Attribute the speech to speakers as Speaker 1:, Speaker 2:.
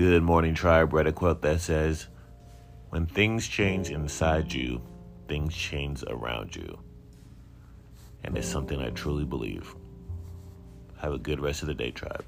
Speaker 1: Good morning, tribe. Read a quote that says, When things change inside you, things change around you. And it's something I truly believe. Have a good rest of the day, tribe.